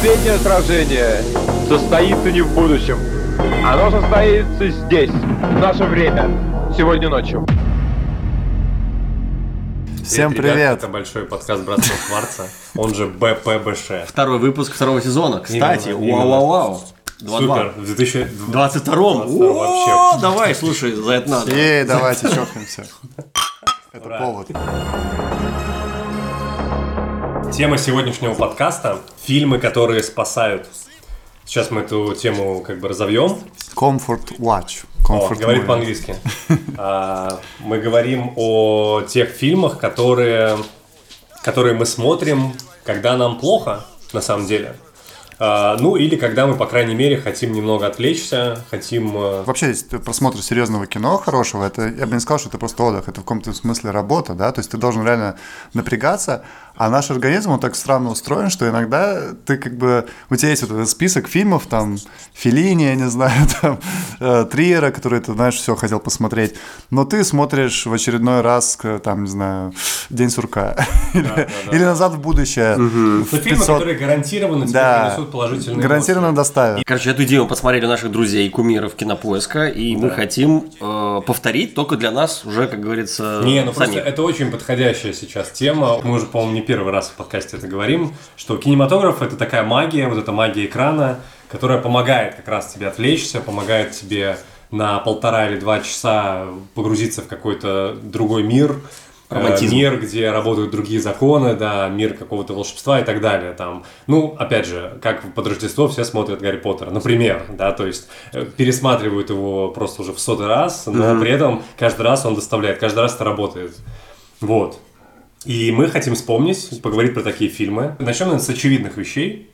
Последнее сражение состоится не в будущем. Оно состоится здесь, в наше время, сегодня ночью. Всем ребят, привет! Это большой подкаст Братства Кварца, он же БПБШ. Второй выпуск второго сезона. Кстати, вау-вау-вау. Супер, в 2000... 22-м. 22-м вообще. О, Давай, слушай, за это надо. Ей, давайте чокнемся. Это повод. Тема сегодняшнего подкаста – фильмы, которые спасают. Сейчас мы эту тему как бы разовьем. Comfort Watch. О, Comfort говорит movie. по-английски. А, Мы говорим о тех фильмах, которые, которые мы смотрим, когда нам плохо, на самом деле. А, Ну, или когда мы, по крайней мере, хотим немного отвлечься, хотим... э, Вообще, если ты просмотр серьезного кино хорошего, это я бы не сказал, что это просто отдых, это в каком-то смысле работа, да, то есть ты должен реально напрягаться, а наш организм, он так странно устроен, что иногда ты как бы, у тебя есть вот этот список фильмов, там, Филини, я не знаю, там, э, Триера, который ты, знаешь, все хотел посмотреть, но ты смотришь в очередной раз, там, не знаю, День сурка, или, или «Назад в будущее», в Ну, фильмы, 500 которые гарантированно тебе Да, принесут положительные гарантированно эмоции. доставят. Короче, эту идею мы посмотрели у наших друзей и кумиров кинопоиска, и мы хотим э, повторить, только для нас уже, как говорится, Не, ну просто самих. это очень подходящая сейчас тема. Мы уже, по-моему, не первый раз в подкасте это говорим, что кинематограф это такая магия, вот эта магия экрана, которая помогает как раз тебе отвлечься, помогает тебе на полтора или два часа погрузиться в какой-то другой мир. Э, Романтизм. Мир, где работают другие законы, да, мир какого-то волшебства и так далее. Там, ну, опять же, как под Рождество все смотрят Гарри Поттера, например, да, то есть э, пересматривают его просто уже в сотый раз, но при этом каждый раз он доставляет, каждый раз это работает. Вот. И мы хотим вспомнить, поговорить про такие фильмы. Начнем, наверное, с очевидных вещей.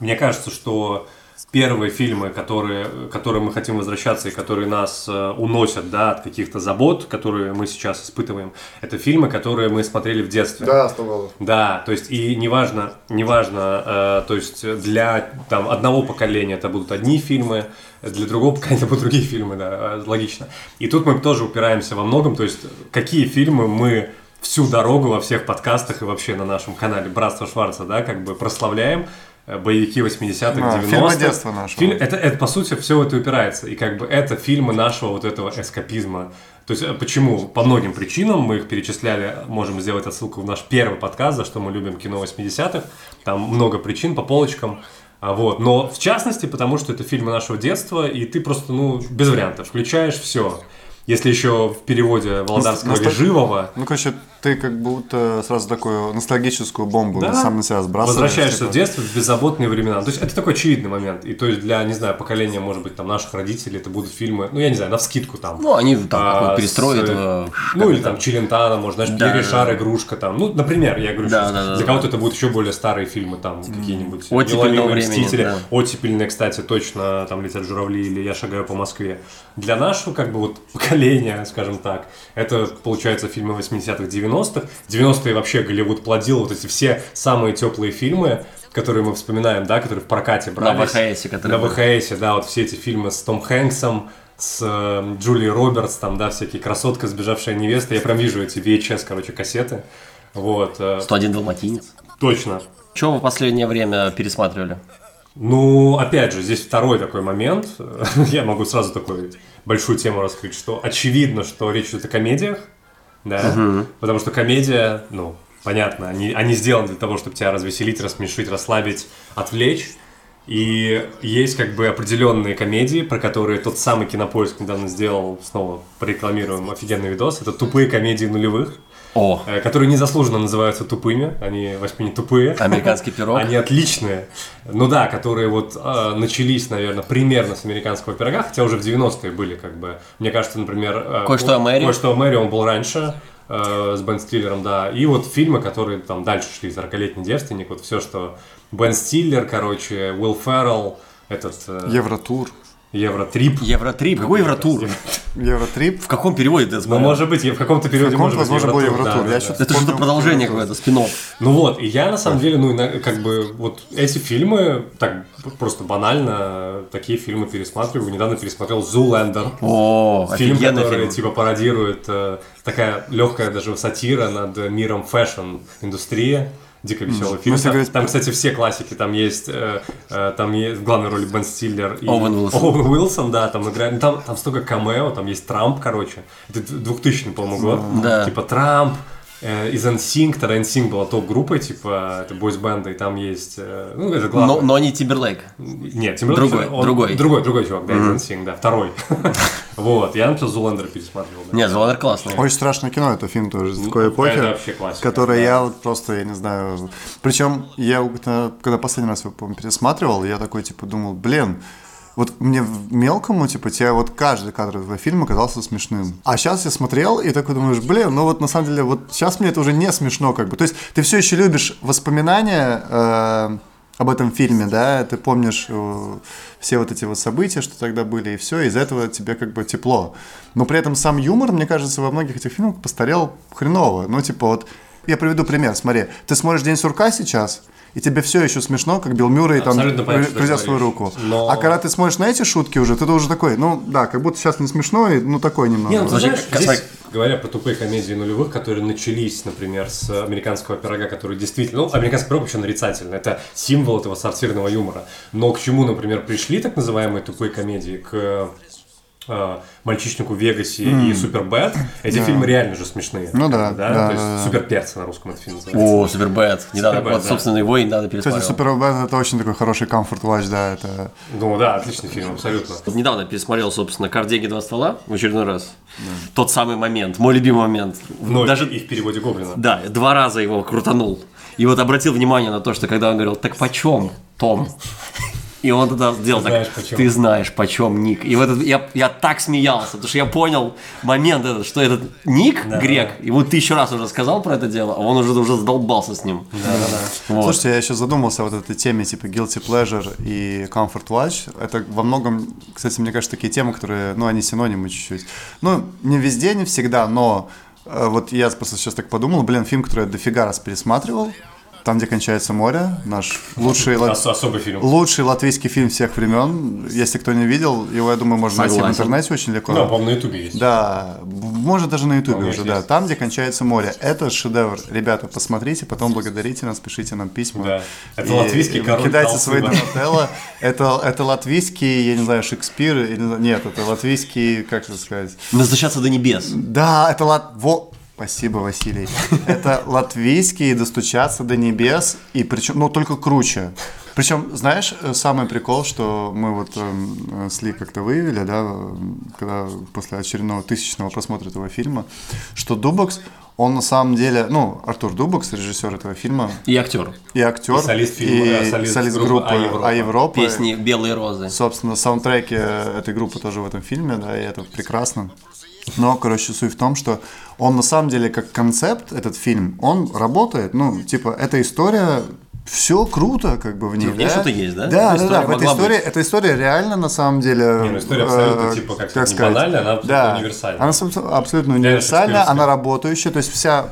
Мне кажется, что первые фильмы, которые, к которым мы хотим возвращаться и которые нас э, уносят да, от каких-то забот, которые мы сейчас испытываем, это фильмы, которые мы смотрели в детстве. Да, сто Да, то есть и неважно, неважно, э, то есть для там одного поколения это будут одни фильмы, для другого поколения это будут другие фильмы, да, э, логично. И тут мы тоже упираемся во многом, то есть какие фильмы мы всю дорогу во всех подкастах и вообще на нашем канале Братство Шварца, да, как бы прославляем э, боевики 80-х, А, 90-х. фильмы детства нашего. Фильм- это, это, по сути, все это упирается. И как бы это фильмы нашего вот этого эскапизма. То есть, э, почему? По многим причинам мы их перечисляли, можем сделать отсылку в наш первый подкаст, за что мы любим кино 80-х. Там много причин по полочкам. А вот. Но в частности, потому что это фильмы нашего детства, и ты просто, ну, без вариантов, включаешь все. Если еще в переводе Володарского Носталь- или Живого, Ну, короче, ты как будто сразу такую ностальгическую бомбу Да. сам на себя сбрасываешь. Возвращаешься типа. в детство, в беззаботные времена. То есть это такой очевидный момент. И то есть для, не знаю, поколения, может быть, там наших родителей это будут фильмы, ну я не знаю, на вскидку там. Ну, они там А, перестрой с, этого. Ну или там Челентано, может, знаешь, Да, Пьер да, Шар, да. игрушка там. Ну, например, я говорю, Да, что да, да, для да. кого-то это будут еще более старые фильмы, там какие-нибудь Оттепельного «Неуловимые времени, мстители». да. Оттепельные, кстати, точно, там летят журавли или я шагаю по Москве. Для нашего, как бы, вот поколения, скажем так, это, получается, фильмы 80-х, 90-х. 90-е вообще Голливуд плодил вот эти все самые теплые фильмы, которые мы вспоминаем, да, которые в прокате На брались. ВХС, которые На были. ВХС, да, вот все эти фильмы с Том Хэнксом, с э, Джулией Робертс, там, да, всякие «Красотка, сбежавшая невеста». Я прям вижу эти VHS, короче, кассеты. Вот, э, 101 далматинец. точно. Что вы в последнее время пересматривали? Ну, опять же, здесь второй такой момент. Я могу сразу такую большую тему раскрыть, что очевидно, что речь идет о комедиях, да, потому что комедия, ну, понятно, они, они сделаны для того, чтобы тебя развеселить, рассмешить, расслабить, отвлечь. И есть как бы определенные комедии, про которые тот самый кинопоиск недавно сделал, снова порекламируем офигенный видос. Это тупые комедии нулевых, О, э, которые незаслуженно называются тупыми. Они возьми не тупые. американский пирог. Они отличные. Ну да, которые вот э, начались, наверное, примерно с американского пирога, хотя уже в 90-е были, как бы. Мне кажется, например... э, Кое-что о Мэри. Кое-что о Мэри, он был раньше э, с Бен Стиллером, да. И вот фильмы, которые там дальше шли, «40-летний девственник», вот все, что Бен Стиллер, короче, Уилл Феррелл, этот э, Евротур. Евротрип. Евротрип. Какой Евротур? Евротрип. В каком переводе ты Ну, может быть, в каком-то В периоде каком-то, может быть, возможно, был Евротур, да, Я да, да. Это что-то продолжение какое-то, спин Ну вот, и я на самом деле, ну, как бы, вот эти фильмы, так просто банально, такие фильмы пересматриваю. Недавно пересмотрел «Zoolander». О, Фильм, который, фильм. типа, пародирует э, такая легкая даже сатира над миром fashion-индустрии. Дико веселый фильм. если Там, говорить там, кстати, все классики. Там есть, э, э, там есть в главной роли Бен Стиллер и Оуэн Уилсон. Оуэн Уилсон, да, там играет. ну, Там, там столько камео, там есть Трамп, короче. Это 2000 по-моему, год. Да. Типа Трамп, из NSYNC, тогда NSYNC была топ-группой, типа, это бойс-бенда, и там есть, э, ну, это главное. Но, но не Тимберлейк. Нет, Тимберлейк- Другой, он- другой. Другой, другой чувак, да, из NSYNC, да, второй. Вот, я написал Зулендер пересматривал. да. Нет, Золотер классный. Очень страшное кино, это фильм тоже из такой Ну, эпохи. это вообще классика, Который да. я вот просто, я не знаю... Причем я когда, последний раз его, по-моему, пересматривал, я такой, типа, думал, блин, вот мне в мелкому, типа, тебе вот каждый кадр этого фильма казался смешным. А сейчас я смотрел и такой думаешь, блин, ну вот на самом деле, вот сейчас мне это уже не смешно, как бы. То есть ты все еще любишь воспоминания э, об этом фильме, да, ты помнишь э, все вот эти вот события, что тогда были, и все, из-за этого тебе как бы тепло. Но при этом сам юмор, мне кажется, во многих этих фильмах постарел хреново. Ну, типа вот, я приведу пример, смотри, ты смотришь «День сурка» сейчас, и тебе все еще смешно, как Билл Мюррей там грызет свою руку. Но- А когда ты смотришь на эти шутки уже, ты уже такой, ну да, как будто сейчас не смешно, и, ну такой немного. Не, ну, знаешь, здесь, говоря про тупые комедии нулевых, которые начались, например, с американского пирога, который действительно... Ну, американский пирог вообще нарицательный. Это символ этого сортирного юмора. Но к чему, например, пришли так называемые тупые комедии? К «Мальчишнику в Вегасе» и «Superbad». Эти фильмы реально же смешные. Ну да, да. да, То есть да, да. «Суперперцы» на русском это фильм называется. О, Superbad. Недавно, Superbad, вот, да. собственно, его и недавно Кстати, пересмотрел. Супербэт это очень такой хороший comfort watch, да, это... Ну да, отличный фильм, абсолютно. Недавно пересмотрел, собственно, «Карты, деньги, два ствола» в очередной раз. Тот самый момент, мой любимый момент. Но Даже, и в переводе Гоблина. да, два раза его крутанул. И вот обратил внимание на то, что когда он говорил, так почем, Том? И он тогда сделал так, знаешь, почем. ты знаешь, почем ник. И в этот, я, я так смеялся, потому что я понял момент этот, что этот ник, грек, ему тысячу раз уже сказал про это дело, а он уже, уже задолбался с ним. Вот. Слушайте, я еще задумался о вот этой теме типа guilty pleasure и comfort watch. Это во многом, кстати, мне кажется, такие темы, которые, ну, они синонимы чуть-чуть. Ну, не везде, не всегда, но э, вот я просто сейчас так подумал, блин, фильм, который я дофига раз пересматривал, там, где кончается море, наш лучший, ла- Ос- особый фильм. лучший латвийский фильм всех времен. Если кто не видел, его, я думаю, можно найти в Согласен. интернете очень легко. Ну, по-моему, на Ютубе есть. Да, может даже на Ютубе уже, есть. да. Там, где кончается море. Это шедевр. Ребята, посмотрите, потом благодарите нас, пишите нам письма. Да. Это латвийский король Кидайте свои Донателло. Это, это латвийский, я не знаю, Шекспир. или Нет, это латвийский, как это сказать? Достучаться до небес. Да, это лат... Во... Спасибо, Василий. Это латвийский «Достучаться до небес», и причем, ну, только круче. Причем, знаешь, э, самый прикол, что мы вот эм, э, с Ли как-то выявили, да, э, когда после очередного тысячного просмотра этого фильма, что Дубокс, он на самом деле, ну, Артур Дубокс, режиссер этого фильма, И актер. и актер, И солист фильма, и э, солист солист группы группы «А Европа». «А Европа». Песни «Белые розы». Собственно, саундтреки этой группы тоже в этом фильме, да, и это прекрасно. Но, короче, суть в том, что он на самом деле как концепт, этот фильм, он работает, ну, типа, эта история, все круто, как бы в ней. В ней да? что-то есть, да? Да, Эта да, да. история В этой истории, быть. эта история реально на самом деле. Не, ну, история абсолютно, э, типа, как сказать, не банальная, она абсолютно универсальная. Она абсолютно, абсолютно Реально универсальная, шекспировская. она работающая, то есть вся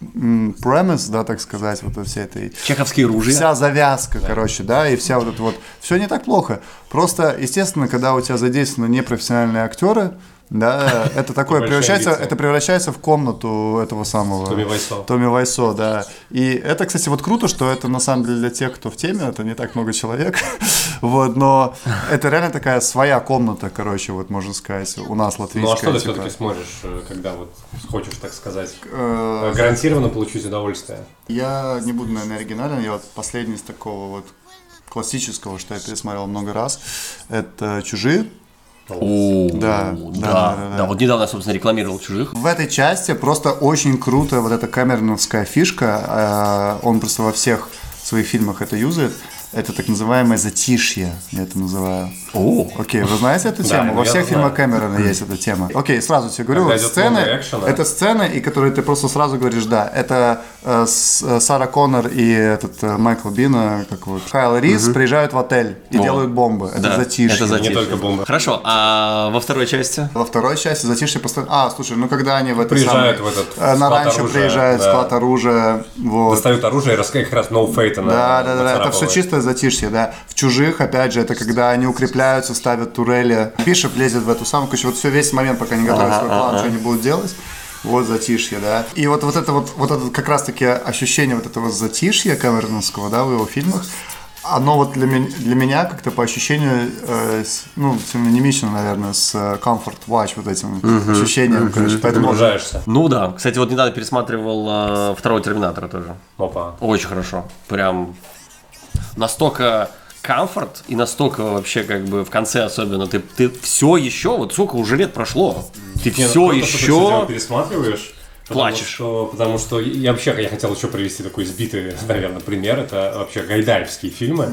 premise, да, так сказать, вот всей этой Чеховские ружья. Вся завязка, короче, да, и вся вот эта вот... Все не так плохо. Просто, естественно, когда у тебя задействованы непрофессиональные актеры, да, это такое превращается, амбиция. это превращается в комнату этого самого... Томми Вайсо. Томми Вайсо, да. И это, кстати, вот круто, что это на самом деле для тех, кто в теме, это не так много человек, вот, но это реально такая своя комната, короче, вот можно сказать, у нас латвийская. Ну а что ты типа. все-таки смотришь, э, когда вот хочешь, так сказать, Э, э, гарантированно получить удовольствие? Я не буду, наверное, оригинален. Я вот последний из такого вот классического, что я пересмотрел много раз, это «Чужие». О, Да, да, да, да, да. Вот недавно, собственно, рекламировал «Чужих». В этой части просто очень круто вот эта камерновская фишка. э, Он просто во всех своих фильмах это юзает. Это так называемое затишье, я это называю. О, Окей, вы знаете эту тему? ну, Во всех фильмах Кэмерона есть эта тема. Окей, сразу тебе говорю, Когда сцены, это сцены, и которые ты просто сразу говоришь, да, это э, с- э, Сара Коннор и этот э, Майкл Бина, как вот, Хайл Рис приезжают в отель и О. делают бомбы. Это да, затишье. Это затишье. Не только бомба. Хорошо, а во второй части? Во второй части затишье постоянно... А, слушай, ну когда они в это Приезжают самое, в этот э, на ранчо оружия, приезжают, да. склад оружия, вот. Достают оружие и как раз no fate на Да, да, да, да, это все чистое затишье, да. В чужих, опять же, это когда они укрепляются, ставят турели. Бишоп лезет в эту самую, короче, вот все весь момент, пока не готовят свой план, что они будут делать. Вот затишье, да. И вот, вот это вот, вот это как раз-таки ощущение вот этого затишья Кэмероновского, да, в его фильмах, оно вот для меня, для меня как-то по ощущению, э, с- ну, синонимично, наверное, с э, Comfort Watch, вот этим ощущением, короче. Поэтому Погружаешься. Ну да. Кстати, вот недавно пересматривал э, второго Терминатора тоже. Опа. Очень хорошо. Прям настолько комфорт и настолько вообще как бы в конце особенно ты, ты все еще, вот сколько уже лет прошло, ты Не, ну, все ты, еще пересматриваешь. потому плачешь. Что, потому что я вообще я хотел еще привести такой избитый, наверное, пример. Это вообще гайдаевские фильмы,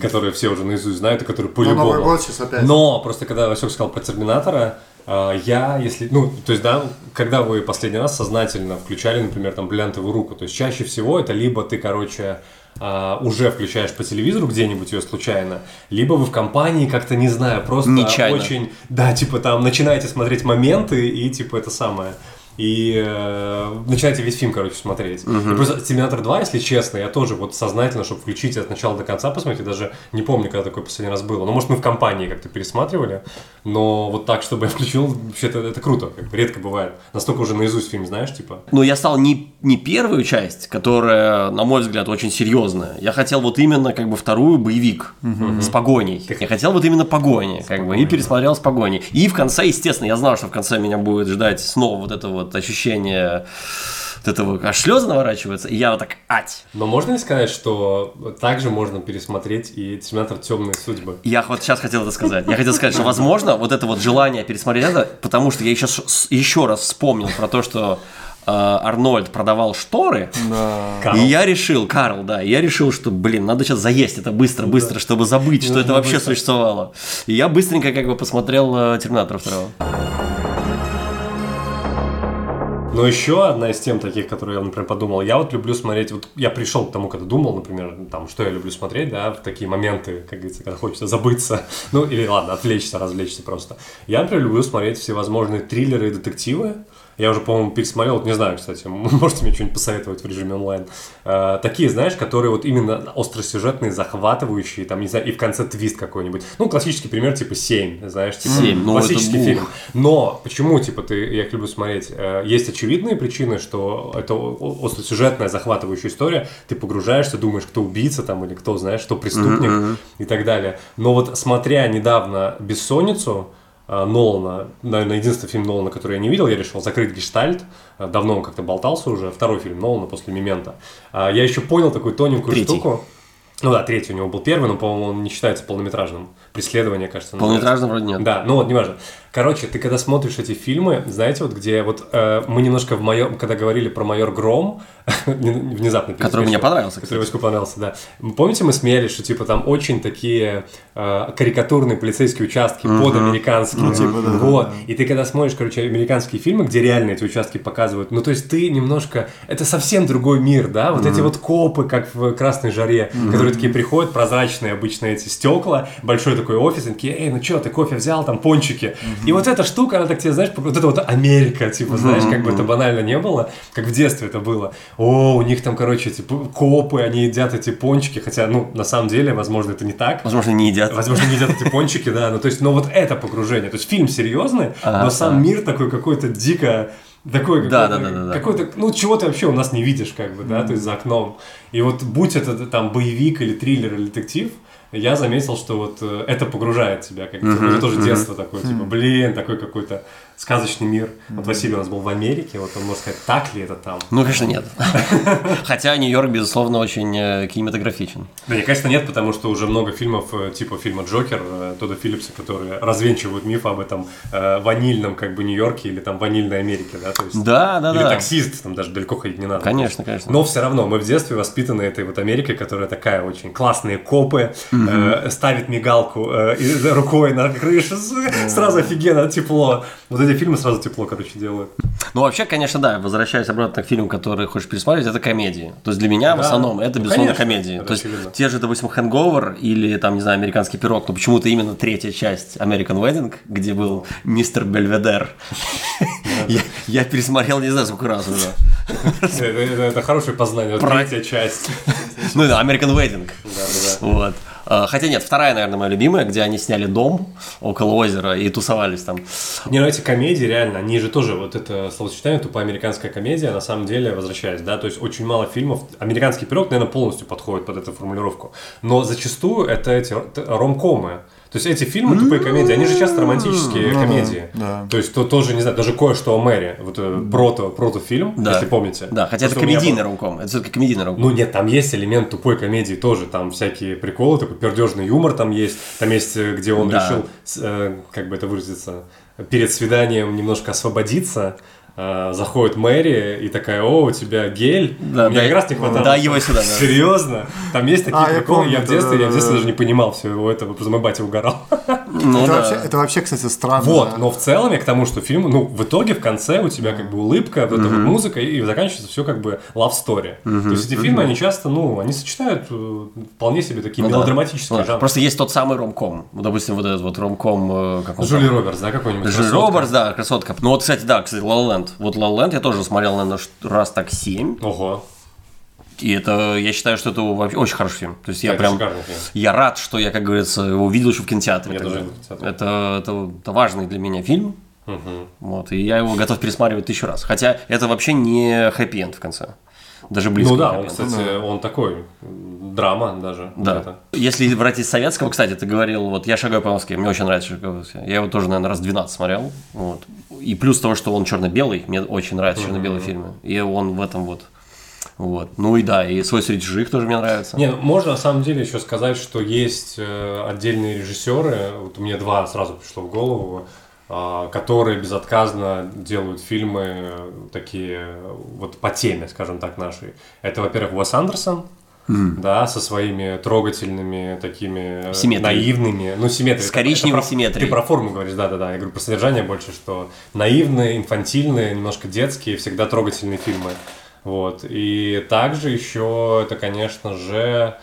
которые все уже наизусть знают и которые Ну, по-любому. Новый год сейчас опять. Но просто когда Васек сказал про Терминатора, э, я, если, ну, то есть, да, когда вы последний раз сознательно включали, например, там, бриллиантовую руку, то есть, чаще всего это либо ты, короче, э, уже включаешь по телевизору где-нибудь ее случайно, либо вы в компании как-то, не знаю, просто Нечаянно. очень, да, типа там начинаете смотреть моменты и типа это самое. И э, начинаете весь фильм, короче, смотреть. И просто Терминатор 2, если честно, я тоже вот сознательно, чтобы включить от начала до конца посмотреть, даже не помню, когда такой последний раз было. Ну, может, мы в компании как-то пересматривали, но вот так, чтобы я включил, вообще-то это круто, как бы редко бывает. Настолько уже наизусть фильм знаешь, типа. Но я стал не, не первую часть, которая, на мой взгляд, очень серьезная. Я хотел вот именно как бы вторую боевик с погоней. Я хотел вот именно погони, как бы, и пересмотрел с погоней. И в конце, естественно, я знал, что в конце меня будет ждать снова вот это вот ощущение вот этого, аж слезы наворачиваются, и я вот так, ать. Но можно ли сказать, что также можно пересмотреть и Терминатор Темные судьбы? Я вот сейчас хотел это сказать. Я хотел сказать, что, возможно, вот это вот желание пересмотреть это, потому что я еще, еще раз вспомнил про то, что э, Арнольд продавал шторы, Карл. и я решил, Карл, да, я решил, что, блин, надо сейчас заесть это быстро-быстро, чтобы забыть, что это вообще существовало. И я быстренько как бы посмотрел э, Терминатора второго. Но еще одна из тем таких, которые я, например, подумал, я вот люблю смотреть, вот я пришел к тому, когда думал, например, там, что я люблю смотреть, да, в такие моменты, как говорится, когда хочется забыться, ну, или ладно, отвлечься, развлечься просто. Я, например, люблю смотреть всевозможные триллеры и детективы, я уже, по-моему, пересмотрел, вот не знаю, кстати, можете мне что-нибудь посоветовать в режиме онлайн. Э, такие, знаешь, которые вот именно остросюжетные, захватывающие, там, не знаю, и в конце твист какой-нибудь. Ну, классический пример, типа «Семь», знаешь, типа «Семь», ну, это классический фильм. Но почему, типа, ты, я их люблю смотреть? Э, Есть очевидные причины, что это остросюжетная, захватывающая история. Ты погружаешься, думаешь, кто убийца там или кто, знаешь, кто преступник и так далее. Но вот смотря недавно «Бессонницу», Нолана, наверное, единственный фильм Нолана, который я не видел, я решил закрыть гештальт. Э, Давно он как-то болтался уже. Второй фильм Нолана после «Мемента». А Я еще понял такую тоненькую Третий. штуку. Ну да, третий у него был первый, но, по-моему, он не считается полнометражным. Преследование, кажется. Полнометражно вроде нет. Да, ну вот, неважно. Короче, ты когда смотришь эти фильмы, знаете, вот где вот э, мы немножко в майор, когда говорили про майор Гром, внезапно Который мне понравился, Который Ваську понравился, да. Помните, мы смеялись, что типа там очень такие э, карикатурные полицейские участки под американские. Ну, типа, да, да, Вот. И ты когда смотришь, короче, американские фильмы, где реально эти участки показывают, ну то есть ты немножко... Это совсем другой мир, да? Вот эти вот копы, как в «Красной жаре», которые такие приходят, прозрачные обычно эти стекла, большой такой офис, и такие, эй, ну что, ты кофе взял, там пончики. И вот эта штука, она так тебе, знаешь, вот это вот Америка, типа, знаешь, как бы это банально не было, как в детстве это было. О, у них там, короче, эти п- копы, они едят эти пончики, хотя, ну, на самом деле, возможно, это не так. Возможно, не едят. Возможно, не едят эти пончики, да, ну то есть, но вот это погружение, то есть фильм серьезный, Ага, но сам мир такой какой-то дико, такой Да, какой-то, да, да, да, какой-то, ну чего ты вообще у нас не видишь, как бы, да, то есть за окном. И вот будь это там боевик или триллер или детектив, я заметил, что вот э, это погружает тебя, как бы, это тоже детство такое, типа, блин, такой какой-то сказочный мир. Вот Василий у нас был в Америке, вот он может сказать, так ли это там? Ну, конечно, нет. Хотя Нью-Йорк, безусловно, очень э, кинематографичен. Да, не, конечно, нет, потому что уже много фильмов, э, типа фильма «Джокер» э, Тодда Филлипса, которые развенчивают миф об этом ванильном, как бы, Нью-Йорке или там ванильной Америке, да, то есть... Да, да, Или да. таксист, там даже далеко ходить не надо. Конечно, конечно. Но все равно мы в детстве воспитаны этой вот Америкой, которая такая очень классные копы, э, ставит мигалку э, рукой на крышу, с- сразу офигенно тепло. Вот эти фильмы сразу тепло, короче, делают. Ну, вообще, конечно, да, возвращаясь обратно к фильму, который хочешь пересмотреть, это комедии. То есть для меня в Да. основном это, Ну, безусловно, конечно, комедии. это То есть очевидно. те же, допустим, Hangover или, там, не знаю, Американский пирог, но почему-то именно третья часть American Wedding, где был мистер Бельведер. Я- Я пересмотрел не знаю сколько раз уже. Это, хорошее познание, третья часть. Ну да, American Wedding. Да, да, да. Вот. А, Хотя нет, вторая, наверное, моя любимая, где они сняли дом около озера и тусовались там. Не, ну эти комедии, реально, они же тоже, вот это словосочетание, тупая американская комедия, на самом деле, возвращаясь, да, то есть очень мало фильмов, американский пирог, наверное, полностью подходит под эту формулировку, но зачастую это эти ромкомы, то есть эти фильмы тупые комедии, они же часто романтические Ну комедии. да. То есть то тоже, не знаю, даже кое-что о Мэри, вот э, прото, протофильм, Да. если помните. Да, хотя это комедийный ромком. Это все-таки комедийный ромком. ну нет, там есть элемент тупой комедии тоже, там всякие приколы, такой пердежный юмор там есть, там есть, э, где он Да. решил, э, как бы это выразиться, перед свиданием немножко освободиться, э, заходит Мэри и такая, о, у тебя гель, Да, мне да, как раз не хватало. да, его сюда, да. Серьезно? Там есть такие А, я приколы, помню я в детстве, да, я в детстве да, даже не понимал всего этого, просто мой батя угорал. Ну это, да. вообще, это вообще, кстати, странно. Вот, но в целом я к тому, что фильм, ну, в итоге в конце у тебя как бы улыбка, вот эта вот музыка, и заканчивается все как бы love story. То есть эти фильмы, они часто, ну, они сочетают э, вполне себе такие Ну мелодраматические да. жанры. Просто есть тот самый ромком. Вот, допустим, вот этот вот ромком, э, как он Джули там? Робертс, да, какой-нибудь? Джули красотка? Робертс, да, красотка. Ну вот, кстати, да, кстати, La La Land. Вот La La Land я тоже смотрел, наверное, раз так семь. Ого. И это, я считаю, что это вообще очень хороший фильм. То есть я Это прям, я рад, что я, как говорится, его увидел еще в кинотеатре. Я тоже видел. Это, это, это важный для меня фильм. Вот, и я его готов пересматривать тысячу раз. Хотя это вообще не хэппи-энд в конце. Даже близко. Ну да, он, кстати, он такой, драма даже. Да. Это. Если брать из советского, кстати, ты говорил, вот я шагаю по Москве, мне очень нравится «Шагаю по Москве». Я его тоже, наверное, раз 12 смотрел. Вот. И плюс того, что он черно-белый, мне очень нравятся черно-белые фильмы. И он в этом вот. Вот. Ну и да, и свой среди чужих тоже мне нравится. Не, ну, можно на самом деле еще сказать, что есть э, отдельные режиссеры, вот мне два сразу пришло в голову, которые безотказно делают фильмы э, такие э, вот по теме, скажем так, нашей. Это, во-первых, Уэс Андерсон, да, со своими трогательными такими э, Симметрией. наивными, ну симметрией. С Это- это коричневой про- симметрией. Ты про форму говоришь, да-да-да, я говорю про содержание больше, что наивные, инфантильные, немножко детские, всегда трогательные фильмы. Вот. И также еще это, конечно же,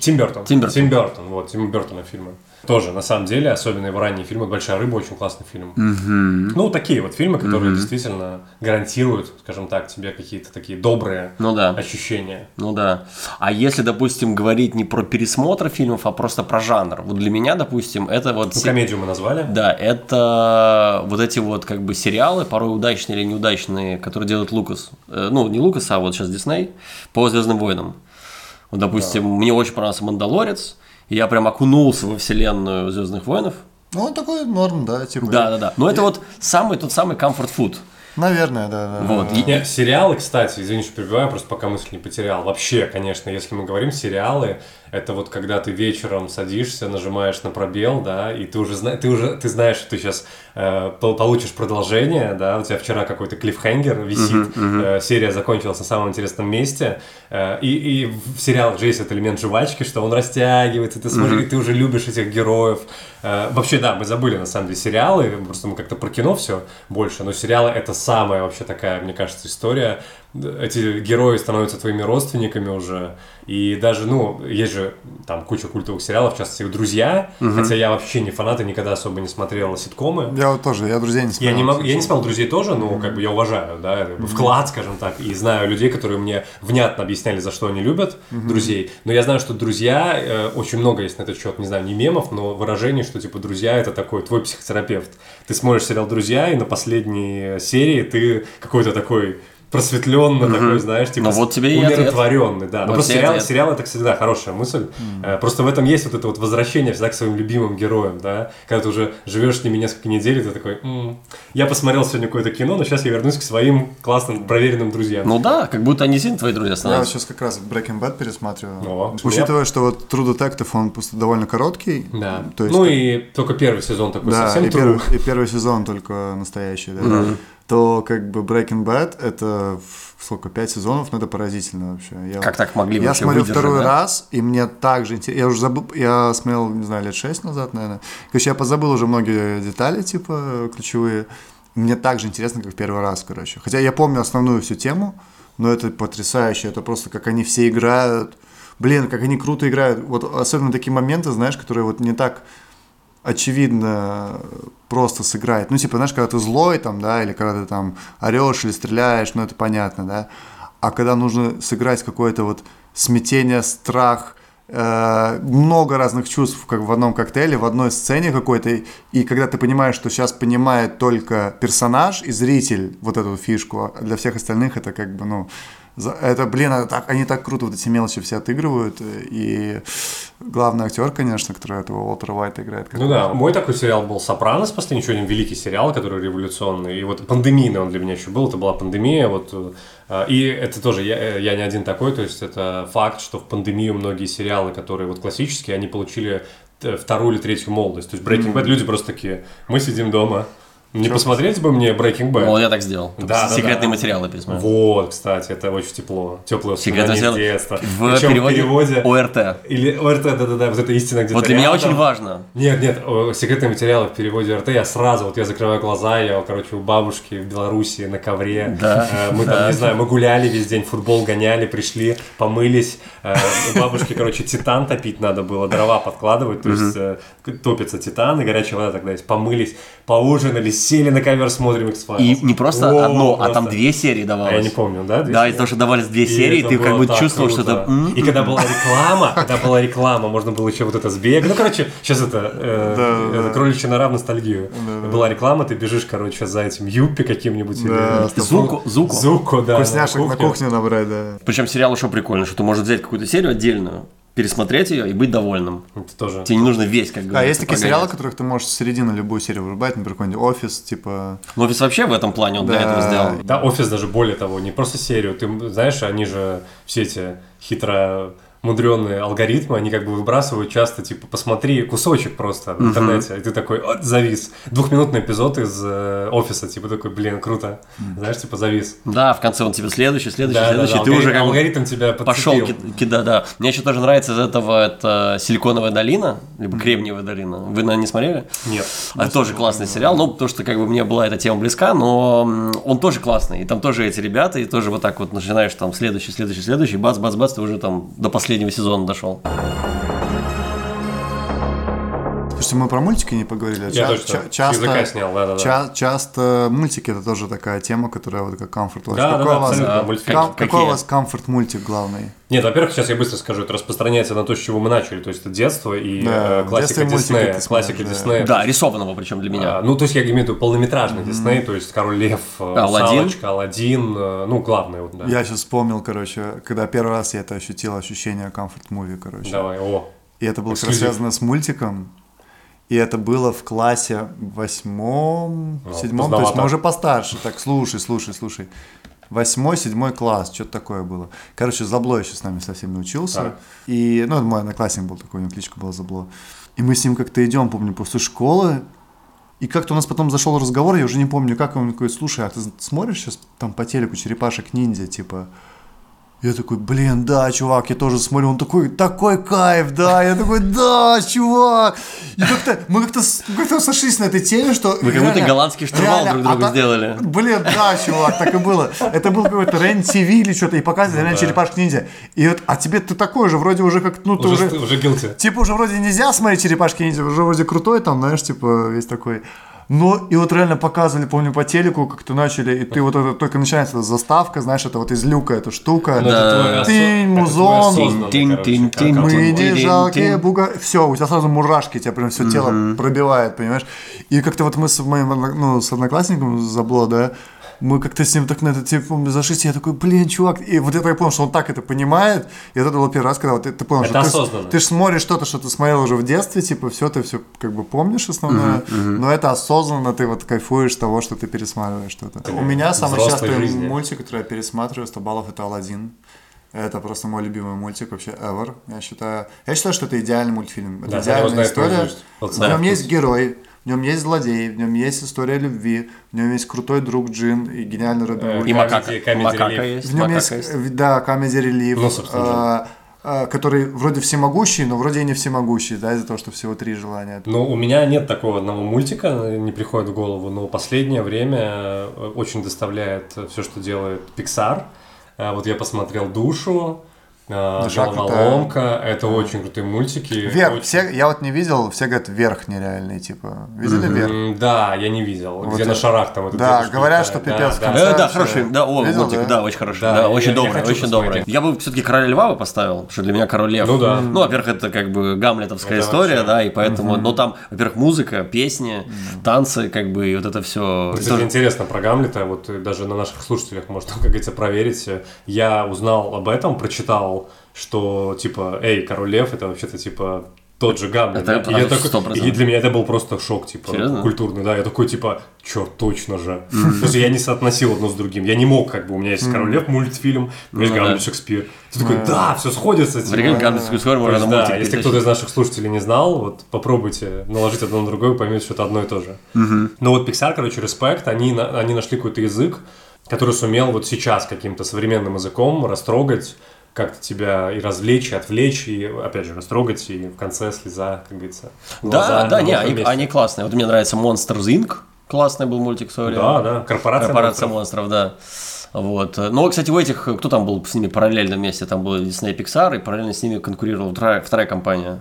Тим Бертон. Тим Бертон. Тим Бертон, вот, Тима Бертона фильмы. Тоже, на самом деле, особенно его ранние фильмы «Большая рыба» очень классный фильм. Ну, такие вот фильмы, которые действительно гарантируют, скажем так, тебе какие-то такие добрые Ну да. ощущения. Ну да. А если, допустим, говорить не про пересмотр фильмов, а просто про жанр. Вот для меня, допустим, это вот... Ну, комедию мы назвали. Да, это вот эти вот как бы сериалы, порой удачные или неудачные, которые делает Лукас. Э, Ну, не Лукас, а вот сейчас Дисней по Звездным войнам. Вот, допустим, мне очень понравился Мандалорец, и я прям окунулся во вселенную Звездных войнов. Ну, он такой норм, да, типа. Да, да, да. Но это вот самый тот самый food. Наверное, да, да. Вот. да. И- Нет, сериалы, кстати, извини, что перебиваю, просто пока мысль не потерял. Вообще, конечно, если мы говорим сериалы, это вот когда ты вечером садишься, нажимаешь на пробел, да, и ты уже, зна- ты уже ты знаешь, что ты сейчас получишь продолжение, да, у тебя вчера какой-то клиффхенгер висит, э, серия закончилась на самом интересном месте, э, и, и в сериалах же есть этот элемент жвачки, что он растягивается, ты смотришь, и ты уже любишь этих героев. Э, вообще, да, мы забыли, на самом деле, сериалы, просто мы как-то про кино все больше, но сериалы это самая вообще такая, мне кажется, история. Эти герои становятся твоими родственниками уже, и даже, ну, есть же там куча культовых сериалов, в частности, «Друзья», хотя я вообще не фанат и никогда особо не смотрел ситкомы. Я вот тоже, я друзей не Я смотрел. не, могу, я не смотрел друзей тоже, но как бы я уважаю, да, как бы вклад, скажем так, и знаю людей, которые мне внятно объясняли, за что они любят друзей. Но я знаю, что друзья, э, очень много есть на этот счет, не знаю, не мемов, но выражений, что типа друзья это такой твой психотерапевт. Ты смотришь сериал Друзья, и на последней серии ты какой-то такой просветленный такой, знаешь, типа Ну вот тебе умиротворенный, да. Но Вот просто сериал, ответ. сериал это всегда хорошая мысль. Э, Просто в этом есть вот это вот возвращение всегда к своим любимым героям, да. Когда ты уже живешь с ними несколько недель, и ты такой, «М, я посмотрел сегодня какое-то кино, но сейчас я вернусь к своим классным проверенным друзьям. Ну да, как будто они сильно твои друзья Я вот становятся. сейчас как раз Breaking Bad пересматриваю. О, Учитывая, что вот True Detective, он просто довольно короткий. да. То есть, ну и только первый сезон такой да, совсем и, true. первый, и первый сезон только настоящий, да. То как бы Breaking Bad это сколько, пять сезонов, ну это поразительно вообще. Я, Как так могли Я смотрю второй да? раз, и мне так же интересно. Я уже забыл, я смотрел, не знаю, лет шесть назад, наверное. Короче, я позабыл уже многие детали, типа, ключевые. Мне так же интересно, как в первый раз, короче. Хотя я помню основную всю тему, но это потрясающе. Это просто как они все играют. Блин, как они круто играют. Вот особенно такие моменты, знаешь, которые вот не так очевидно просто сыграть. Ну, типа, знаешь, когда ты злой там, да, или когда ты там орешь или стреляешь, ну, это понятно, да. А когда нужно сыграть какое-то вот смятение, страх, э, много разных чувств как в одном коктейле, в одной сцене какой-то, и когда ты понимаешь, что сейчас понимает только персонаж и зритель вот эту фишку, а для всех остальных это как бы, ну, это, блин, это так, они так круто вот эти мелочи все отыгрывают, и главный актер, конечно, который этого Уолтера Уайта играет. Ну да, мой такой сериал был «Сопранос», последний еще один великий сериал, который революционный. И вот пандемийный он для меня еще был, это была пандемия. Вот, э, и это тоже, я, э, я не один такой, то есть это факт, что в пандемию многие сериалы, которые вот классические, они получили э, вторую или третью молодость. То есть Breaking Bad, люди просто такие, мы сидим дома, не посмотреть бы мне Breaking Bad? Вот я так сделал. Да, да, Секретные да. материалы пересмотрел. Вот, кстати, это очень тепло. Теплое воспоминание детства. в Причем переводе, ОРТ. Или ОРТ, да-да-да, вот это истина где-то Вот для меня рядом. очень важно. Нет, нет, секретные материалы в переводе РТ, я сразу, вот я закрываю глаза, я, короче, у бабушки в Беларуси на ковре. Да, Э, Мы там, не знаю, мы гуляли весь день, футбол гоняли, пришли, помылись. Э, У бабушки, короче, титан топить надо было, дрова подкладывать, то есть э, топится титан, и горячая вода тогда есть. Помылись, поужинали, сели на ковер, смотрим X-Files. И не просто О, одно, а просто. там две серии А давалось. я не помню, да? две Да, серии? из-за того, что давались две И серии, это ты как бы чувствовал, что круто. это... м, И когда была реклама, когда была реклама, можно было еще вот это сбегать. Ну, короче, сейчас это, э, Да, это да. кроличья нора в ностальгию. Была реклама, ты бежишь, короче, за этим юппи каким-нибудь. Да, или... Зуку, Зуку. Зуку, да. Вкусняшек на кухне. набрать, да. Причем сериал еще прикольный, что ты можешь взять какую-то серию отдельную, пересмотреть ее и быть довольным. Это тоже. Тебе не нужно весь, как А говорится, есть такие прогонять. сериалы, которых ты можешь с середины любую серию вырубать, например, какой-нибудь офис, типа. Но офис вообще в этом плане он для Да. этого сделал. Да, офис даже более того, не просто серию. Ты знаешь, они же все эти хитро мудреные алгоритмы, они как бы выбрасывают часто, типа, посмотри кусочек просто в интернете, и ты такой, от, завис. Двухминутный эпизод из э, офиса, типа, такой, блин, круто. Знаешь, типа, завис. Да, в конце он тебе следующий, следующий, Да, да, следующий. да, ты уже алгоритм- как алгоритм тебя пошел подцепил. кида, да. Мне еще тоже нравится из этого это Силиконовая долина, либо Кремниевая долина. Вы, наверное, не смотрели? Нет. Это тоже классный сериал, ну, потому что как бы мне была эта тема близка, но он тоже классный. И там тоже эти ребята, и тоже вот так вот начинаешь там следующий, следующий, следующий, бац, бац, бац, ты уже там до последнего сезона дошел. Слушайте, мы про мультики не поговорили. а Я ча- точно ча- с языка снял, да-да-да. ча- часто мультики это тоже такая тема, которая вот как комфорт. Да, да, какой да, у вас, абсолютно. ком- какой у вас комфорт мультик главный? Нет, во-первых, сейчас я быстро скажу, это распространяется на то, с чего мы начали, то есть это детство и Да, э, классика Диснея. смотришь, Классика да. Диснея. Да, рисованного причем для меня. А, ну, то есть я имею в виду полнометражный Дисней, то есть Король Лев, э, Аладдин. Русалочка, Аладдин, э, ну, главное, вот, да. Я сейчас вспомнил, короче, когда первый раз я это ощутил, ощущение комфорт-муви, короче. Давай, о. И это было как раз Эксклюзив. связано с мультиком. И это было в классе восьмом, Ну, седьмом, то есть мы уже постарше. Так, слушай, слушай, слушай. Восьмой, седьмой класс, что-то такое было. Короче, Забло еще с нами совсем не учился. Так. И, ну, мой одноклассник был такой, у него кличка была Забло. И мы с ним как-то идем, помню, после школы. И как-то у нас потом зашел разговор, я уже не помню, как он такой, слушай, а ты смотришь сейчас там по телеку черепашек ниндзя, типа, я такой, блин, да, чувак, я тоже смотрю, он такой, такой кайф, да, я такой, да, чувак. И как-то, мы как-то, как-то сошлись на этой теме, что... Вы как будто реально- голландский штурвал реально, друг другу а сделали. Блин, да, чувак, так и было. Это был какой-то Рен ТВ или что-то, и показывали реально Ну да. черепашек ниндзя. И вот, а тебе ты такой же, вроде уже как, ну, ты Уже, уже... уже guilty. Типа уже вроде нельзя смотреть черепашки ниндзя, уже вроде крутой там, знаешь, типа весь такой. Но и вот реально показывали, помню, по телеку, как-то начали, и ты вот это только начинается эта заставка, знаешь, это вот из люка эта штука. Ну, это твой осо- Ты, это твой музон. как- тин, как- Мы не тин, жалкие буга... Все, у тебя сразу мурашки, тебя прям все тело пробивает, понимаешь? И как-то вот мы с моим, ну, с одноклассником Забло, да, мы как-то с ним так на этот помню, зашлись, я такой, блин, чувак, и вот это я понял, что он так это понимает, и это был первый раз, когда вот ты, ты понял, Это что ты осознанно. ты, же смотришь что-то, что ты смотрел уже в детстве, типа, все, ты все как бы помнишь основное, но это осознанно, ты вот кайфуешь того, что ты пересматриваешь что-то. У меня самый частый жизни. мультик, который я пересматриваю 100 баллов, это Алладин. Это просто мой любимый мультик вообще ever. Я считаю, я считаю, что это идеальный мультфильм. Это Да, идеальная история. Вот В знаю. нем есть герой, в нем есть злодей, в нем есть история любви, в нем есть крутой друг Джин и гениальный Робин Э, Гуд. И Comedy- макака. есть. В нем есть, есть. э, да, комедий релив, Ну, собственно, который вроде всемогущий, но вроде и не всемогущий, да, из-за того, что всего три желания. Ну, у меня нет такого одного мультика, не приходит в голову, но последнее время э, очень доставляет все, что делает Pixar. Э, Вот я посмотрел «Душу», Душа Головоломка, это очень крутые мультики. Вверх, Очень- все, я вот не видел, все говорят, верх нереальный, типа. Видели вверх? Да, я не видел. Вот Где я- на шарах там этот Да, говорят, что пипец Да, да. Э, да, вообще. хороший, да, о, Видел, мультик, да? да, очень хороший, Да, да, я- очень я добрый, хочу очень посмотреть. добрый. Я бы все-таки Короля Льва бы поставил, потому что для меня Король Лев. Ну да. Ну, во-первых, это как бы гамлетовская Это история, вообще. да, и поэтому, но там, во-первых, музыка, песни, танцы, как бы, и вот это все. Кстати, интересно про Гамлета, вот даже на наших слушателях можно, как говорится, проверить. Я узнал об этом, прочитал, что, типа, эй, Король Лев, это вообще-то, типа, тот же Гамлет. Это да? и, я такой- 100%. и для меня это был просто шок, типа, Серьезно? культурный, да. Я такой, типа, чё, точно же. То есть я не соотносил одно с другим. Я не мог, как бы, у меня есть Король Лев мультфильм, у меня есть Ну. Гамлет Шекспир. Ты такой, да, все сходится. типа. Историю То можно да, если кто-то из наших слушателей не знал, вот попробуйте наложить одно на другое, поймете, что это одно и то же. Но вот Pixar, короче, Respect, они, они нашли какой-то язык, который сумел вот сейчас каким-то современным языком растрогать, как-то тебя и развлечь, и отвлечь, и, опять же, растрогать, и в конце слеза, как говорится. Да, глаза да, не, они, месте. они классные. Вот мне нравится Monsters Inc. Классный был мультик в свое время. Да, да, корпорация, Корпорация монстров. монстров, да. Вот. Но, кстати, у этих, кто там был с ними параллельно вместе, там был Disney Pixar, и параллельно с ними конкурировала вторая, вторая компания.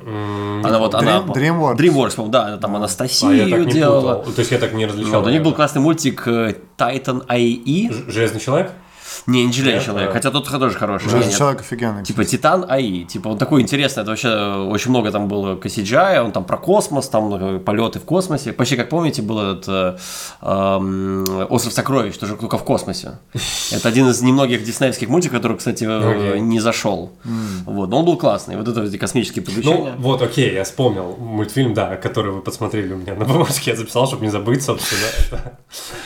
Она вот, она... Dream- DreamWorks. DreamWorks, по-моему, да, там А Анастасию я так не делала. путал. То есть я так не различал. Вот, у них был классный мультик э, Titan IE. Железный человек? Не, не железный человек, да. хотя тот тоже хороший. Железный Нет. человек офигенный. Типа Титан АИ. Типа он такой интересный. Это вообще э, очень много там было CGI, он там про космос, там полеты в космосе. Почти как помните, был этот э, эм, Остров сокровищ, тоже только в космосе. Это один из немногих диснеевских мультиков, который, кстати, э, не зашел. Вот, но он был классный. Вот это вот эти космические Ну, приключения. вот, окей, я вспомнил мультфильм, да, который вы подсмотрели у меня на бумажке. Я записал, чтобы не забыть, собственно. Это,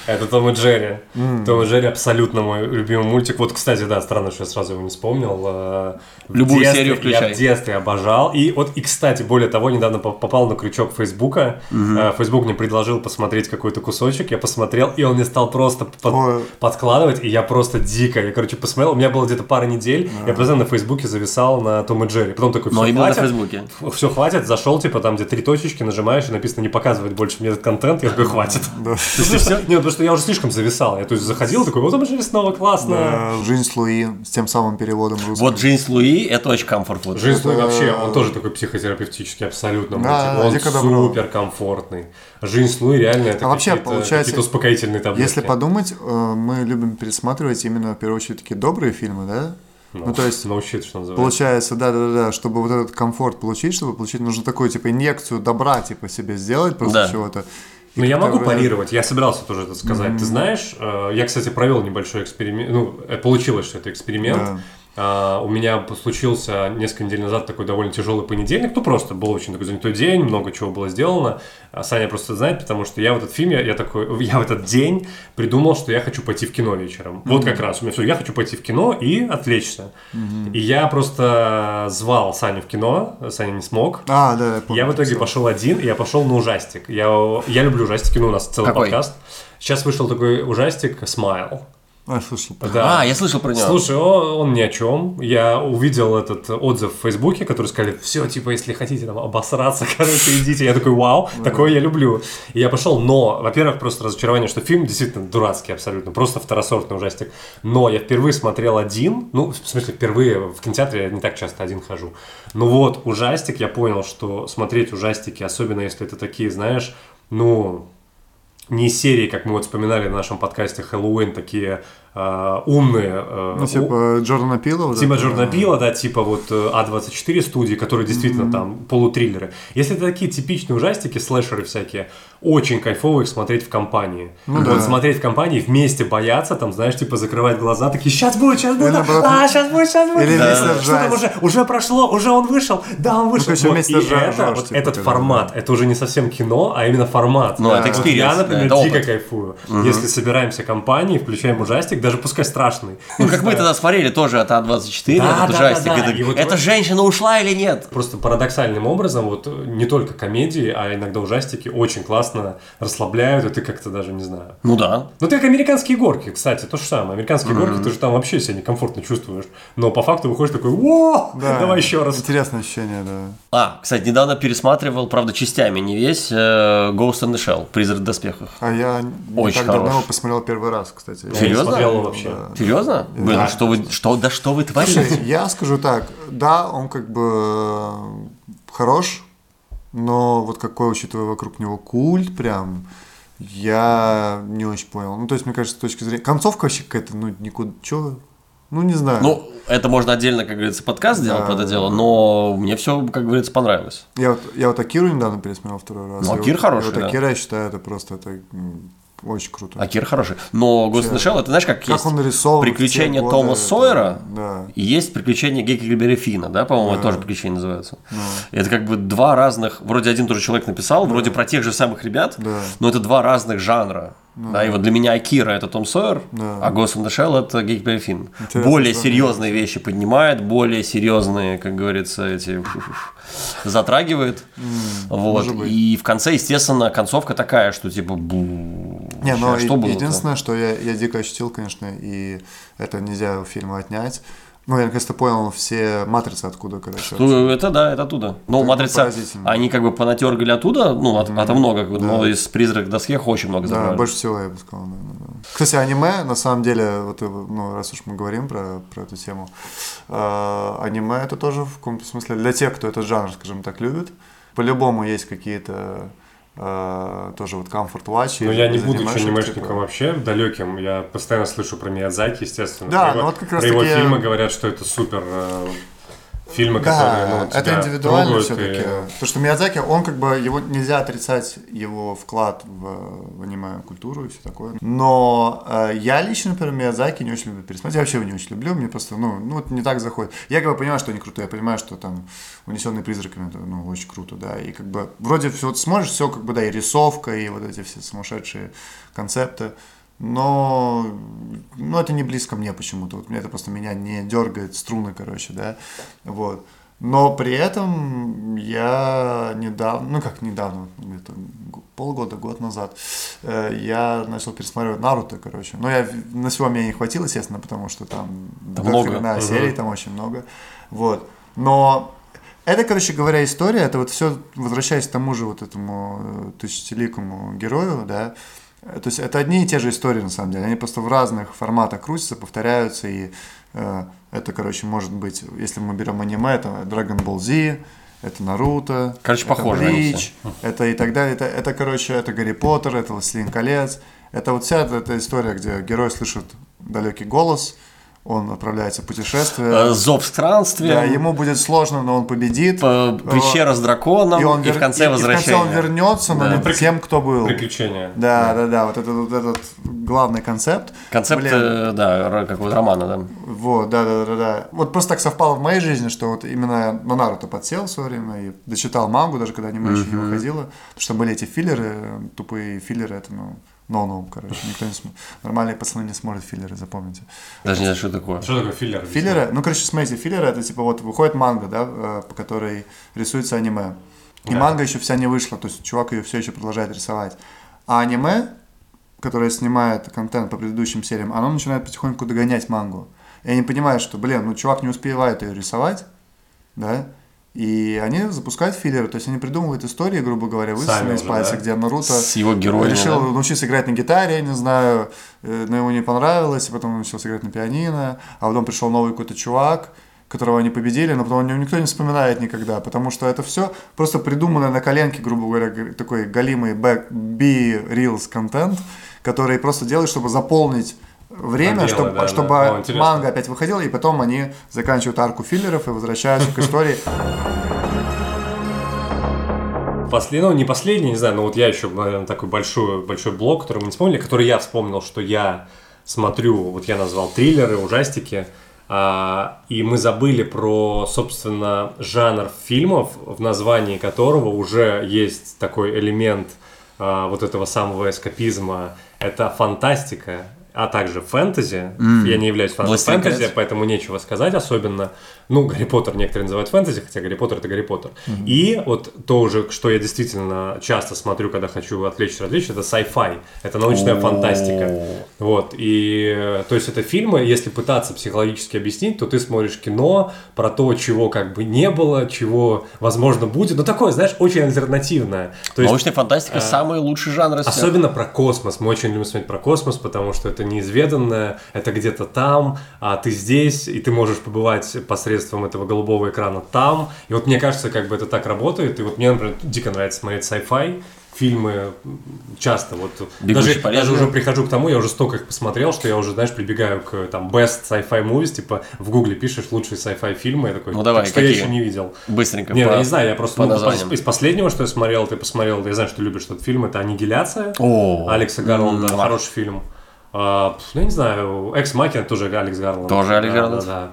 это Том и Джерри. Том и Джерри абсолютно мой любимый мультик. Вот, кстати, да, странно, что я сразу его не вспомнил. Э, в Любую детстве- серию включай. Я в детстве обожал. И вот, и, кстати, более того, недавно по- попал на крючок Фейсбука. Э, Фейсбук мне предложил посмотреть какой-то кусочек. Я посмотрел, и он мне стал просто под- Ой. подкладывать, и я просто дико, я, короче, посмотрел, у меня было где-то пара недель, я постоянно на Фейсбуке зависал на Том и Джерри, потом такой, все, именно на хватит, Фейсбуке. все, хватит, зашел, типа, там, где три точечки, нажимаешь, и написано не показывать больше мне этот контент, я такой, хватит. То есть, Нет, потому что я уже слишком зависал, я, то есть, заходил, такой, вот Том и Джерри снова классно. Э, Жизнь с Луи с тем самым переводом русским. Вот Джейнс Луи, это очень комфорт. Вот. Жизнь свой Это- вообще, он тоже такой психотерапевтический, абсолютно. Да, он супер комфортный. Жизнь с Луи реально это А вообще, какие-то, получается, какие-то успокоительные таблетки. Если подумать, э, мы любим пересматривать именно, в первую очередь, такие добрые фильмы, да? Ну, то есть, shit, что называется. Получается, да, да, да, да, чтобы вот этот комфорт получить, чтобы получить, нужно такую, типа, инъекцию добра, типа, себе сделать после Да. чего-то. Ну, я могу парировать, я собирался тоже это сказать. Ты знаешь, э, я, кстати, провел небольшой эксперимент, ну, э, получилось, что это эксперимент. Да. А, У меня случился несколько недель назад такой довольно тяжелый понедельник, ну просто был очень такой занятой день, много чего было сделано. А Саня просто знает, потому что я в этот фильм, я, я такой, я в этот день придумал, что я хочу пойти в кино вечером. Вот как раз у меня все, я хочу пойти в кино и отвлечься. И я просто звал Саню в кино, Саня не смог. А, да, я помню. Я в итоге пошел один, и я пошел на ужастик. Я, я люблю ужастики, ну у нас целый Какой? подкаст. Сейчас вышел такой ужастик «Смайл». А, слышал. Да. А, я слышал про него. Слушай, о- он ни о чем. Я увидел этот отзыв в Фейсбуке, который сказали, все, типа, если хотите там обосраться, короче, идите. Я такой, вау, такое я люблю. И я пошел, но, во-первых, просто разочарование, что фильм действительно дурацкий абсолютно, просто второсортный ужастик. Но я впервые смотрел один, ну, в смысле, впервые в кинотеатре я не так часто один хожу. Ну вот, ужастик, я понял, что смотреть ужастики, особенно если это такие, знаешь, ну, не серии, как мы вот вспоминали в нашем подкасте Хэллоуин, такие э, умные. э, Ну, у- типа, Джордана Пила. Тима это, Джордана Пила, да, типа вот э, А24 студии, которые действительно там полутриллеры. Если это такие типичные ужастики, слэшеры всякие, очень кайфово их смотреть в компании. Ну вот да. смотреть в компании, вместе бояться, там, знаешь, типа закрывать глаза, такие, сейчас будет, сейчас будет, наоборот, а, сейчас будет, сейчас будет. или Да. вместе Что там ржать. уже, уже прошло, уже он вышел, да, он вышел. короче, Вот, вместе и ржа- это, ржешь, вот типа, этот когда- формат, это уже не совсем кино, а именно формат. Ну, это Вот я, да, например, это дико опыт. кайфую. Если собираемся компанией, включаем ужастик, даже пускай страшный. Ну, как мы тогда смотрели тоже от А24, Да, этот да, ужастик. да, да. Это, И вот эта в- женщина ушла или нет? Просто парадоксальным образом, вот э, не только комедии, а иногда ужастики очень классно расслабляют, и ты как-то даже не знаю. Ну да. Ну, ты как американские горки, кстати, то же самое. Американские горки, ты же там вообще себя некомфортно чувствуешь. Но по факту выходишь такой, о, Да. давай еще раз. Интересное ощущение, да. А, кстати, недавно пересматривал, правда, частями, не весь, э, Ghost in the Shell, Призрак в доспехах. А я не Очень так давно хорош. его посмотрел первый раз, кстати. Я Серьезно? смотрел его вообще. Серьезно? Блин, Да. а что вы, что, да что вы творите? Слушай, я скажу так, да, он как бы э, хорош, но вот какой, учитывая вокруг него культ, прям, я не очень понял. Ну, то есть, мне кажется, с точки зрения... Концовка вообще какая-то, ну, никуда... Чё? Ну, не знаю. Ну, это можно отдельно, как говорится, подкаст сделать Да. по это дело, но мне все, как говорится, понравилось. Я вот, я вот Акиру недавно пересмотрел второй раз. Ну, Акир вот- хороший, Вот да. Акира, я считаю, это просто это, очень круто. Акир хороший. Но Ghost in the Shell, это знаешь, как, Как есть он те приключения годы, Тома Сойера, Да. и есть приключения Геккельбери Фина, да, по-моему, это тоже приключения называются. Это как бы два разных, вроде один тоже человек написал, вроде про тех же самых ребят, Да. но это два разных жанра. Да, и вот для меня Акира это Том Сойер, Да. а Ghost in the Shell это Геккельбери Фин. Интересно, Более да. серьезные вещи поднимает, более серьезные, как говорится, эти затрагивает. Вот. И в конце, естественно, концовка такая, что типа бу, Не, но ща, что е- было единственное, что я, я дико ощутил, конечно, и это нельзя у фильма отнять. Ну, я наконец-то понял все матрицы откуда, короче. Ну, это да, это оттуда. Ну, Это матрица, они как бы понатергали оттуда, ну, от, от много, как бы, но из призрак досьех очень много Да, забрали. больше всего я бы сказал. да, да, да. Кстати, аниме, на самом деле, вот, ну, раз уж мы говорим про, про эту тему, э, аниме это тоже в каком-то смысле для тех, кто этот жанр, скажем так, любит. По-любому есть какие-то тоже вот комфорт watch. Но я не буду анимешником вообще далеким. Я постоянно слышу про Миядзаки, естественно. Да, Про ну его- вот как раз Про его таки- фильмы говорят, что это супер э, фильмы, Да, которые ну, это тебя индивидуально трогают все-таки. и- Потому что Миядзаки, он как бы, его нельзя отрицать его вклад в, в аниме-культуру и все такое. Но э, я лично, например, Миядзаки не очень люблю пересмотреть. Я вообще его не очень люблю, мне просто, ну, ну вот не так заходит. Я как бы понимаю, что они крутые, я понимаю, что там «Унесенные призраками» это, ну, очень круто, да. И как бы вроде все, вот смотришь, все как бы, да, и рисовка, и вот эти все сумасшедшие концепты. Но, ну, это не близко мне почему-то. Вот мне это просто меня не дергает струны, короче, да. Вот. Но при этом я недавно, ну как недавно, где-то полгода, год назад, э, я начал пересматривать Наруто, короче. Но я на всего меня не хватило, естественно, потому что там Там много. хрена Мгм. серий, там очень много. Вот. Но это, короче говоря, история, это вот все, возвращаясь к тому же вот этому э, тысячеликому герою, да, то есть это одни и те же истории, на самом деле. Они просто в разных форматах крутятся, повторяются, и э, это, короче, может быть, если мы берем аниме, это Dragon Ball Z, это Наруто, Короче, это похожи они Блич, это и так далее. Это, это, короче, это Гарри Поттер, это Властелин колец. Это вот вся эта, эта история, где герой слышит далекий голос, он отправляется в путешествие. Э, Зов странствия, Да, ему будет сложно, но он победит. п- пещера с драконом, и, он в вер- конце и- и возвращение. в конце он вернется, но Да. не тем, кто был. Приключения. Да, да, да, вот этот, вот этот главный концепт. Концепт, Блин, э, да, р- какого-то романа, да. Вот, да, да, да, да. Вот просто так совпало в моей жизни, что вот именно на Наруто подсел в свое время и дочитал мангу, даже когда аниме еще не выходило. Потому что были эти филлеры, тупые филлеры, это, ну, no-no, короче, никто не сможет. Нормальные пацаны не смотрят филлеры, запомните. Даже не знаю, что такое. Что такое филлер? Филлеры, ну, короче, смотрите, филлеры это типа вот выходит манга, да, э, по которой рисуется аниме. И Да. манга еще вся не вышла, то есть чувак ее все еще продолжает рисовать. А аниме, которое снимает контент по предыдущим сериям, оно начинает потихоньку догонять мангу. И они понимают, что, блин, ну чувак не успевает ее рисовать, да, и они запускают филлеры, то есть они придумывают истории, грубо говоря, высосанные из пальца, да? где Наруто С его героями, решил да? научиться играть на гитаре, я не знаю, э, но ему не понравилось, и потом он научился играть на пианино, а потом пришел новый какой-то чувак, которого они победили, но потом о нем никто не вспоминает никогда, потому что это все просто придуманное на коленке, грубо говоря, такой галимый B-Reels контент, который просто делают, чтобы заполнить время, Пробелы, чтобы, да, да. чтобы О, интересно. манга опять выходила, и потом они заканчивают арку филлеров и возвращаются к истории. Последний, ну, не последний, не знаю, но вот я еще, наверное, такой большой, большой блок, который мы не вспомнили, который я вспомнил, что я смотрю, вот я назвал триллеры, ужастики, а, и мы забыли про, собственно, жанр фильмов, в названии которого уже есть такой элемент а, вот этого самого эскапизма. Это фантастика, а также фэнтези. Я не являюсь фанатом «Властелин фэнтези, колец». поэтому нечего сказать особенно. Ну, Гарри Поттер некоторые называют фэнтези, хотя Гарри Поттер это Гарри Поттер. И вот то уже, что я действительно часто смотрю, когда хочу отвлечься, развлечься, это sci-fi. Это научная О. фантастика. Вот. И то есть это фильмы, если пытаться психологически объяснить, то ты смотришь кино про то, чего как бы не было, чего возможно будет. Ну, такое, знаешь, очень альтернативное. То есть, Научная фантастика самый лучший жанр. Особенно про космос. Мы очень любим смотреть про космос, потому что это неизведанное, это где-то там, а ты здесь, и ты можешь побывать посредством этого голубого экрана там. И вот мне кажется, как бы это так работает. И вот мне, например, дико нравится смотреть sci-fi фильмы часто вот «Бегущий даже, даже лезвию». уже прихожу к тому, я уже столько их посмотрел, что я уже, знаешь, прибегаю к там best sci-fi movies, типа в гугле пишешь лучшие sci-fi фильмы, я такой, Ну, давай, «Так что я какие?» еще не видел. Быстренько. Не, по- я не знаю, я просто по ну, названиям. из последнего, что я смотрел, ты посмотрел, я знаю, что ты любишь этот фильм, это «Аннигиляция» О, Алекса Гарланда, м, хороший фильм. А, ну, я не знаю, «Экс Макина» тоже Алекс Гарланд. Тоже Алекс Да, Гарланд. Да, да.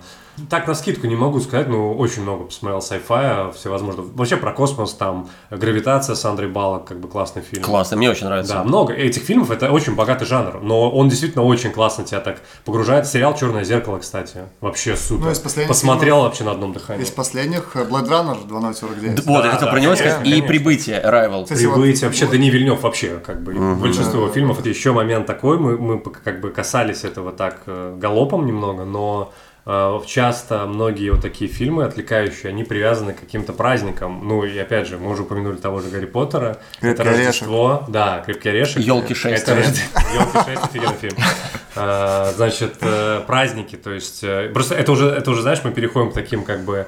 Так, на скидку не могу сказать, но очень много посмотрел sci-fi, всевозможных. Вообще про космос, там, «Гравитация» с Андрей Балок, как бы классный фильм. Классно, мне очень нравится. Да, много этих фильмов, это очень богатый жанр, но он действительно очень классно тебя так погружает. Сериал «Черное зеркало», кстати, вообще супер. Ну, из последних Посмотрел вообще на одном дыхании. Из последних Blade Runner 2049. Д- Вот, я Да, хотел да, про него конечно, сказать. И конечно. «Прибытие», «Arrival». Кстати, вот- Прибыть, вообще Дани Вильнев вообще, как бы, большинство его фильмов, это еще момент такой, мы, мы как бы касались этого так э, галопом немного, но часто многие вот такие фильмы отвлекающие, они привязаны к каким-то праздникам. Ну и опять же, мы уже упомянули того же Гарри Поттера. «Крепкий это орешек». Рождество. Да, «Крепкий орешек». «Ёлки шесть». Это Елки 6 офигенный фильм. А, Значит, э, праздники, то есть э, просто это уже, это уже, знаешь, мы переходим к таким как бы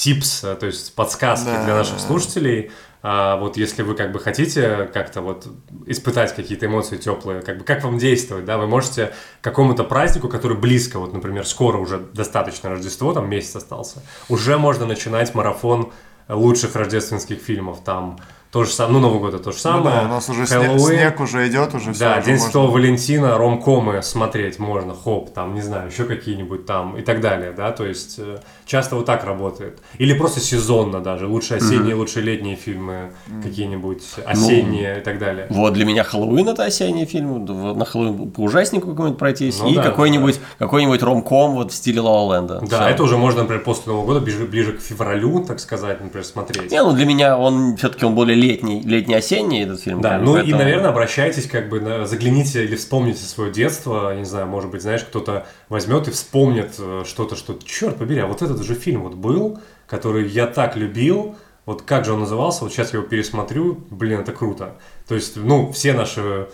типс, э, то есть подсказки Да. для наших слушателей. А, вот если вы как бы хотите как-то вот испытать какие-то эмоции теплые, как бы как вам действовать, да, вы можете какому-то празднику, который близко, вот, например, скоро уже достаточно Рождество, там месяц остался, уже можно начинать марафон лучших рождественских фильмов, там то же самое, ну, Новый год это то же Ну самое. да, у нас уже снег, Хэллоуин. снег уже идет, уже все. Да, День Святого Валентина, ромкомы смотреть можно, хоп, там, не знаю, еще какие-нибудь там и так далее, да, то есть э, часто вот так работает. Или просто сезонно даже, лучше осенние, лучше летние фильмы, какие-нибудь осенние и так далее. Вот для меня Хэллоуин это осенний фильм. На Хэллоуин по ужаснику какой-нибудь пройтись. Ну и да, какой-нибудь какой-нибудь ромком вот в стиле Ла Ленда. Да, это уже можно, например, после Нового года, ближе, ближе к февралю, так сказать, например, смотреть. Не, ну для меня он все-таки он более летний, летний-осенний этот фильм. Да, как ну и, поэтому- наверное, обращайтесь, как бы, на- загляните или вспомните свое детство, я не знаю, может быть, знаешь, кто-то возьмет и вспомнит э, что-то, что, черт побери, а вот этот же фильм вот был, который я так любил, вот как же он назывался, вот сейчас я его пересмотрю, блин, это круто. То есть, ну, все наши,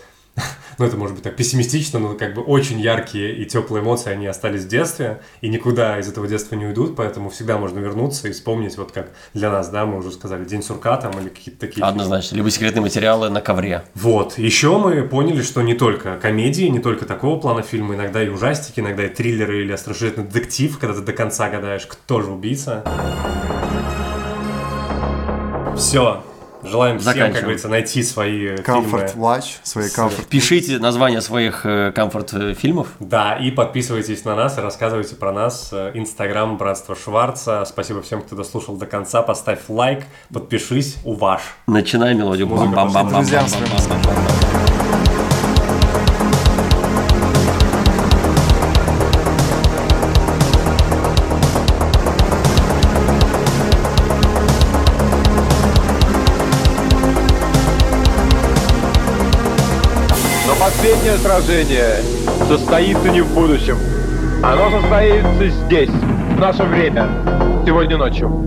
ну, это может быть так пессимистично, но как бы очень яркие и теплые эмоции, они остались в детстве, и никуда из этого детства не уйдут, поэтому всегда можно вернуться и вспомнить, вот как для нас, да, мы уже сказали, День сурка там или какие-то такие фильмы. Однозначно. Либо секретные материалы на ковре. Вот. Еще мы поняли, что не только комедии, не только такого плана фильмы, иногда и ужастики, иногда и триллеры или остросюжетный детектив, когда ты до конца гадаешь, кто же убийца. Все. Желаем всем, как говорится, найти свои Comfort фильмы. Watch, свои комфорт. Пишите названия своих э, комфорт-фильмов. Да, и подписывайтесь на нас и рассказывайте про нас. Э, Инстаграм Братство Шварца. Спасибо всем, кто дослушал до конца. Поставь лайк, подпишись, уваж. Начинай мелодию. Музыка Бам-бам-бам-бам. Друзьям своим последнее сражение состоится не в будущем. Оно состоится здесь, в наше время, сегодня ночью.